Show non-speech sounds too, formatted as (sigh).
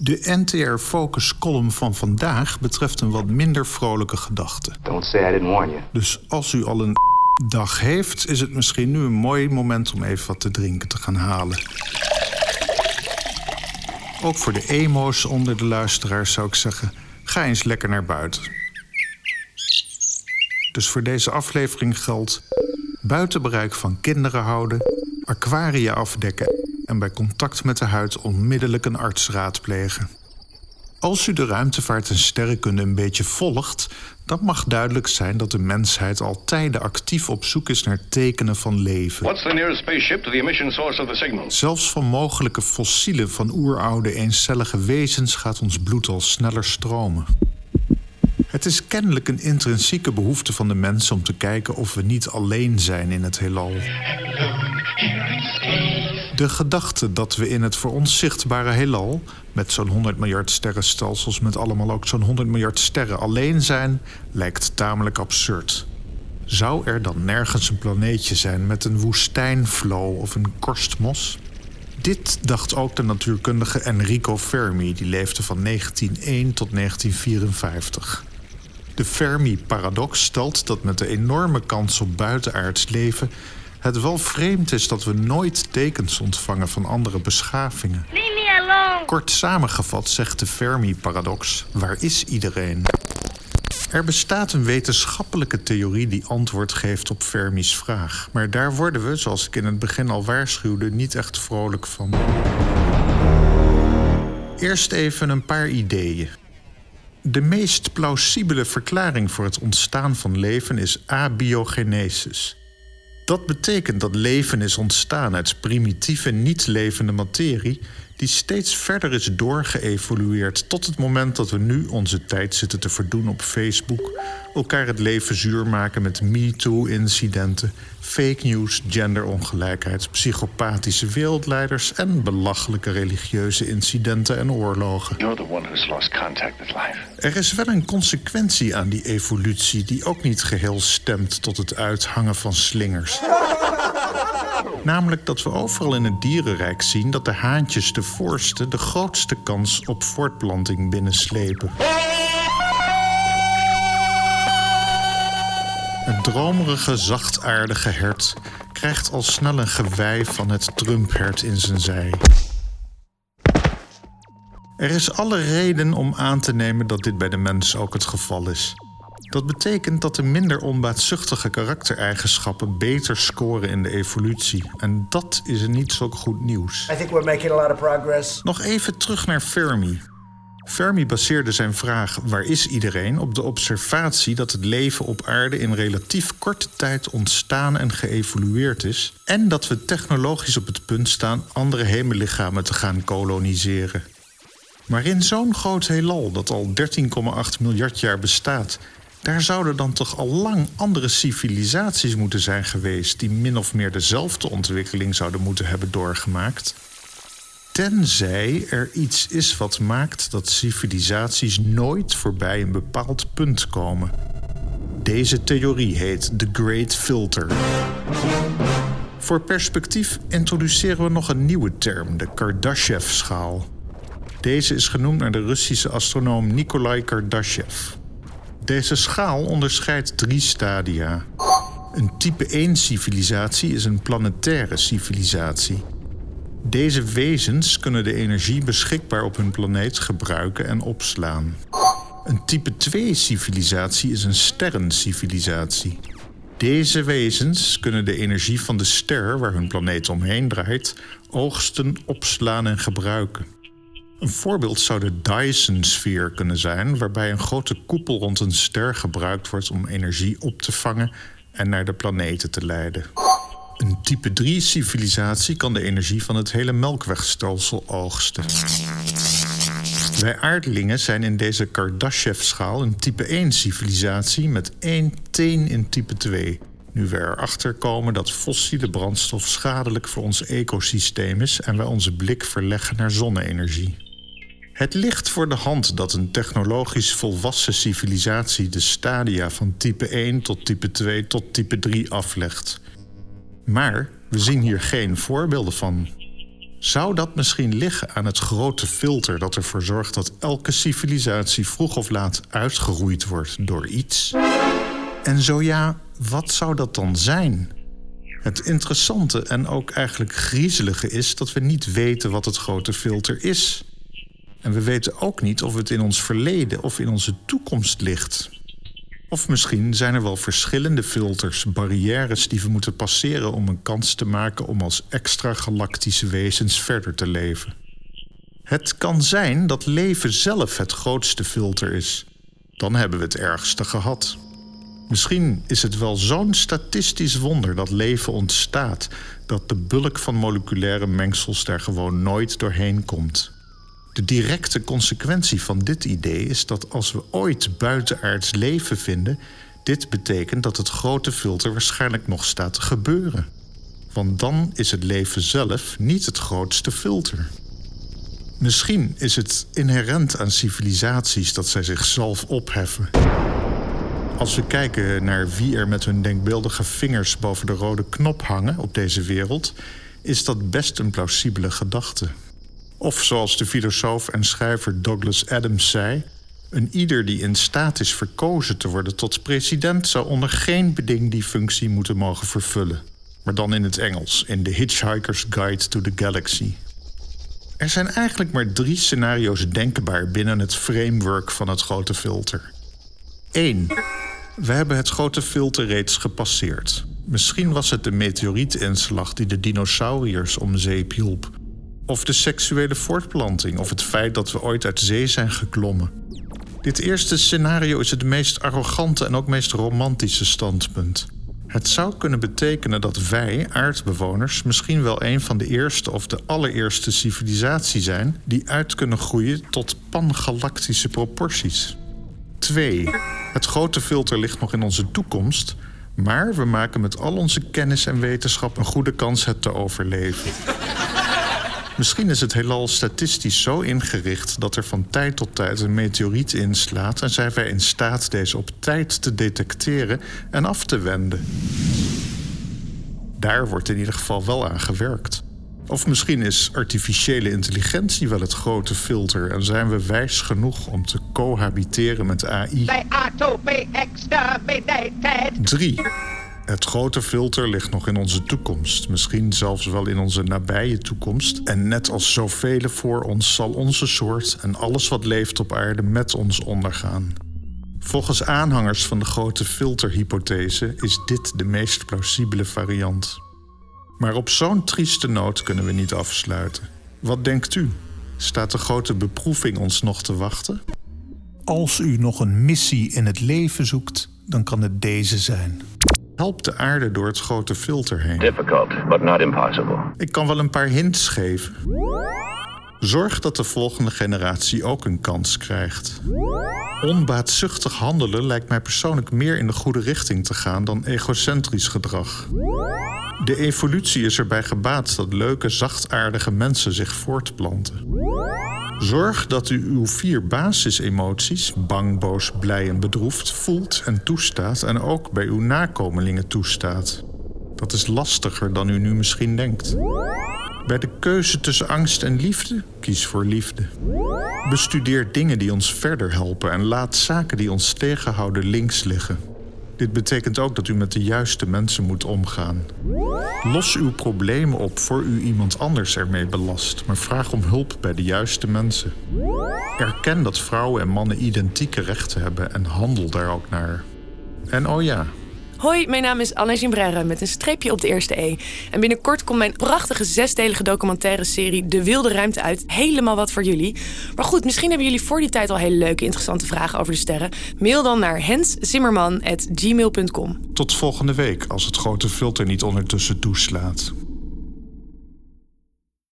De NTR Focus column van vandaag betreft een wat minder vrolijke gedachte. Don't say I didn't warn you. Dus als u al een (laughs) dag heeft, is het misschien nu een mooi moment om even wat te drinken te gaan halen. Ook voor de emo's onder de luisteraars zou ik zeggen: ga eens lekker naar buiten. Dus voor deze aflevering geldt: buiten bereik van kinderen houden, aquaria afdekken en bij contact met de huid onmiddellijk een arts raadplegen. Als u de ruimtevaart en sterrenkunde een beetje volgt, dan mag duidelijk zijn dat de mensheid al tijden actief op zoek is naar tekenen van leven. What's the nearest spaceship to the emission source of the signal? Zelfs van mogelijke fossielen van oeroude eencellige wezens gaat ons bloed al sneller stromen. Het is kennelijk een intrinsieke behoefte van de mens om te kijken of we niet alleen zijn in het heelal. De gedachte dat we in het voor ons zichtbare heelal, met zo'n 100 miljard sterrenstelsels met allemaal ook zo'n 100 miljard sterren alleen zijn, lijkt tamelijk absurd. Zou er dan nergens een planeetje zijn met een woestijnflow of een korstmos? Dit dacht ook de natuurkundige Enrico Fermi, die leefde van 1901 tot 1954. De Fermi-paradox stelt dat met de enorme kans op buitenaards leven het wel vreemd is dat we nooit tekens ontvangen van andere beschavingen. Leave me alone. Kort samengevat zegt de Fermi-paradox: waar is iedereen? Er bestaat een wetenschappelijke theorie die antwoord geeft op Fermi's vraag. Maar daar worden we, zoals ik in het begin al waarschuwde, niet echt vrolijk van. Eerst even een paar ideeën. De meest plausibele verklaring voor het ontstaan van leven is abiogenesis. Dat betekent dat leven is ontstaan uit primitieve niet-levende materie die steeds verder is doorgeëvolueerd tot het moment dat we nu onze tijd zitten te verdoen op Facebook, elkaar het leven zuur maken met MeToo-incidenten, fake news, genderongelijkheid, psychopathische wereldleiders en belachelijke religieuze incidenten en oorlogen. You're the one who's lost contact with life. Er is wel een consequentie aan die evolutie die ook niet geheel stemt tot het uithangen van slingers. (laughs) Namelijk dat we overal in het dierenrijk zien dat de haantjes de voorste de grootste kans op voortplanting binnenslepen. Het dromerige, zachtaardige hert krijgt al snel een gewei van het trumphert in zijn zij. Er is alle reden om aan te nemen dat dit bij de mens ook het geval is. Dat betekent dat de minder onbaatzuchtige karaktereigenschappen beter scoren in de evolutie. En dat is niet zo goed nieuws. I think we're making a lot of progress. Nog even terug naar Fermi. Fermi baseerde zijn vraag waar is iedereen op de observatie dat het leven op aarde in relatief korte tijd ontstaan en geëvolueerd is en dat we technologisch op het punt staan andere hemellichamen te gaan koloniseren. Maar in zo'n groot heelal dat al 13,8 miljard jaar bestaat, daar zouden dan toch al lang andere civilisaties moeten zijn geweest die min of meer dezelfde ontwikkeling zouden moeten hebben doorgemaakt. Tenzij er iets is wat maakt dat civilisaties nooit voorbij een bepaald punt komen. Deze theorie heet The Great Filter. Voor perspectief introduceren we nog een nieuwe term, de Kardashev-schaal. Deze is genoemd naar de Russische astronoom Nikolai Kardashev. Deze schaal onderscheidt drie stadia. Een type 1-civilisatie is een planetaire civilisatie. Deze wezens kunnen de energie beschikbaar op hun planeet gebruiken en opslaan. Een type 2-civilisatie is een sterrencivilisatie. Deze wezens kunnen de energie van de ster waar hun planeet omheen draait oogsten, opslaan en gebruiken. Een voorbeeld zou de Dyson-sfeer kunnen zijn, waarbij een grote koepel rond een ster gebruikt wordt om energie op te vangen en naar de planeten te leiden. Een type 3-civilisatie kan de energie van het hele melkwegstelsel oogsten. Wij aardlingen zijn in deze Kardashev-schaal een type 1-civilisatie met één teen in type 2. Nu we erachter komen dat fossiele brandstof schadelijk voor ons ecosysteem is en wij onze blik verleggen naar zonne-energie. Het ligt voor de hand dat een technologisch volwassen civilisatie de stadia van type 1 tot type 2 tot type 3 aflegt. Maar we zien hier geen voorbeelden van. Zou dat misschien liggen aan het grote filter dat ervoor zorgt dat elke civilisatie vroeg of laat uitgeroeid wordt door iets? En zo ja, wat zou dat dan zijn? Het interessante en ook eigenlijk griezelige is dat we niet weten wat het grote filter is. En we weten ook niet of het in ons verleden of in onze toekomst ligt. Of misschien zijn er wel verschillende filters, barrières die we moeten passeren om een kans te maken om als extra-galactische wezens verder te leven. Het kan zijn dat leven zelf het grootste filter is. Dan hebben we het ergste gehad. Misschien is het wel zo'n statistisch wonder dat leven ontstaat, dat de bulk van moleculaire mengsels daar gewoon nooit doorheen komt. De directe consequentie van dit idee is dat als we ooit buitenaards leven vinden, dit betekent dat het grote filter waarschijnlijk nog staat te gebeuren. Want dan is het leven zelf niet het grootste filter. Misschien is het inherent aan civilisaties dat zij zichzelf opheffen. Als we kijken naar wie er met hun denkbeeldige vingers boven de rode knop hangen op deze wereld, is dat best een plausibele gedachte. Of zoals de filosoof en schrijver Douglas Adams zei: een ieder die in staat is verkozen te worden tot president zou onder geen beding die functie moeten mogen vervullen. Maar dan in het Engels, in The Hitchhiker's Guide to the Galaxy. Er zijn eigenlijk maar drie scenario's denkbaar binnen het framework van het grote filter. 1. We hebben het grote filter reeds gepasseerd. Misschien was het de meteorietinslag die de dinosauriërs om zeep hielp. Of de seksuele voortplanting, of het feit dat we ooit uit zee zijn geklommen. Dit eerste scenario is het meest arrogante en ook meest romantische standpunt. Het zou kunnen betekenen dat wij, aardbewoners, misschien wel een van de eerste of de allereerste civilisatie zijn die uit kunnen groeien tot pangalactische proporties. 2. Het grote filter ligt nog in onze toekomst, maar we maken met al onze kennis en wetenschap een goede kans het te overleven. Misschien is het heelal statistisch zo ingericht dat er van tijd tot tijd een meteoriet inslaat en zijn wij in staat deze op tijd te detecteren en af te wenden. Daar wordt in ieder geval wel aan gewerkt. Of misschien is artificiële intelligentie wel het grote filter en zijn we wijs genoeg om te cohabiteren met AI. 3. Het grote filter ligt nog in onze toekomst, misschien zelfs wel in onze nabije toekomst. En net als zoveel voor ons zal onze soort en alles wat leeft op aarde met ons ondergaan. Volgens aanhangers van de grote filterhypothese is dit de meest plausibele variant. Maar op zo'n trieste noot kunnen we niet afsluiten. Wat denkt u? Staat de grote beproeving ons nog te wachten? Als u nog een missie in het leven zoekt, dan kan het deze zijn. Help de aarde door het grote filter heen. Difficult, but not impossible. Ik kan wel een paar hints geven. Zorg dat de volgende generatie ook een kans krijgt. Onbaatzuchtig handelen lijkt mij persoonlijk meer in de goede richting te gaan dan egocentrisch gedrag. De evolutie is erbij gebaat dat leuke, zachtaardige mensen zich voortplanten. Zorg dat u uw vier basisemoties, bang, boos, blij en bedroefd, voelt en toestaat en ook bij uw nakomelingen toestaat. Dat is lastiger dan u nu misschien denkt. Bij de keuze tussen angst en liefde, kies voor liefde. Bestudeer dingen die ons verder helpen en laat zaken die ons tegenhouden links liggen. Dit betekent ook dat u met de juiste mensen moet omgaan. Los uw problemen op voor u iemand anders ermee belast, maar vraag om hulp bij de juiste mensen. Erken dat vrouwen en mannen identieke rechten hebben en handel daar ook naar. En oh ja, Hoi, mijn naam is Anne Gimbrère met een streepje op de eerste E. En binnenkort komt mijn prachtige zesdelige documentaire serie De Wilde Ruimte uit. Helemaal wat voor jullie. Maar goed, misschien hebben jullie voor die tijd al hele leuke, interessante vragen over de sterren. Mail dan naar henszimmerman.gmail.com. tot volgende week als het grote filter niet ondertussen toeslaat.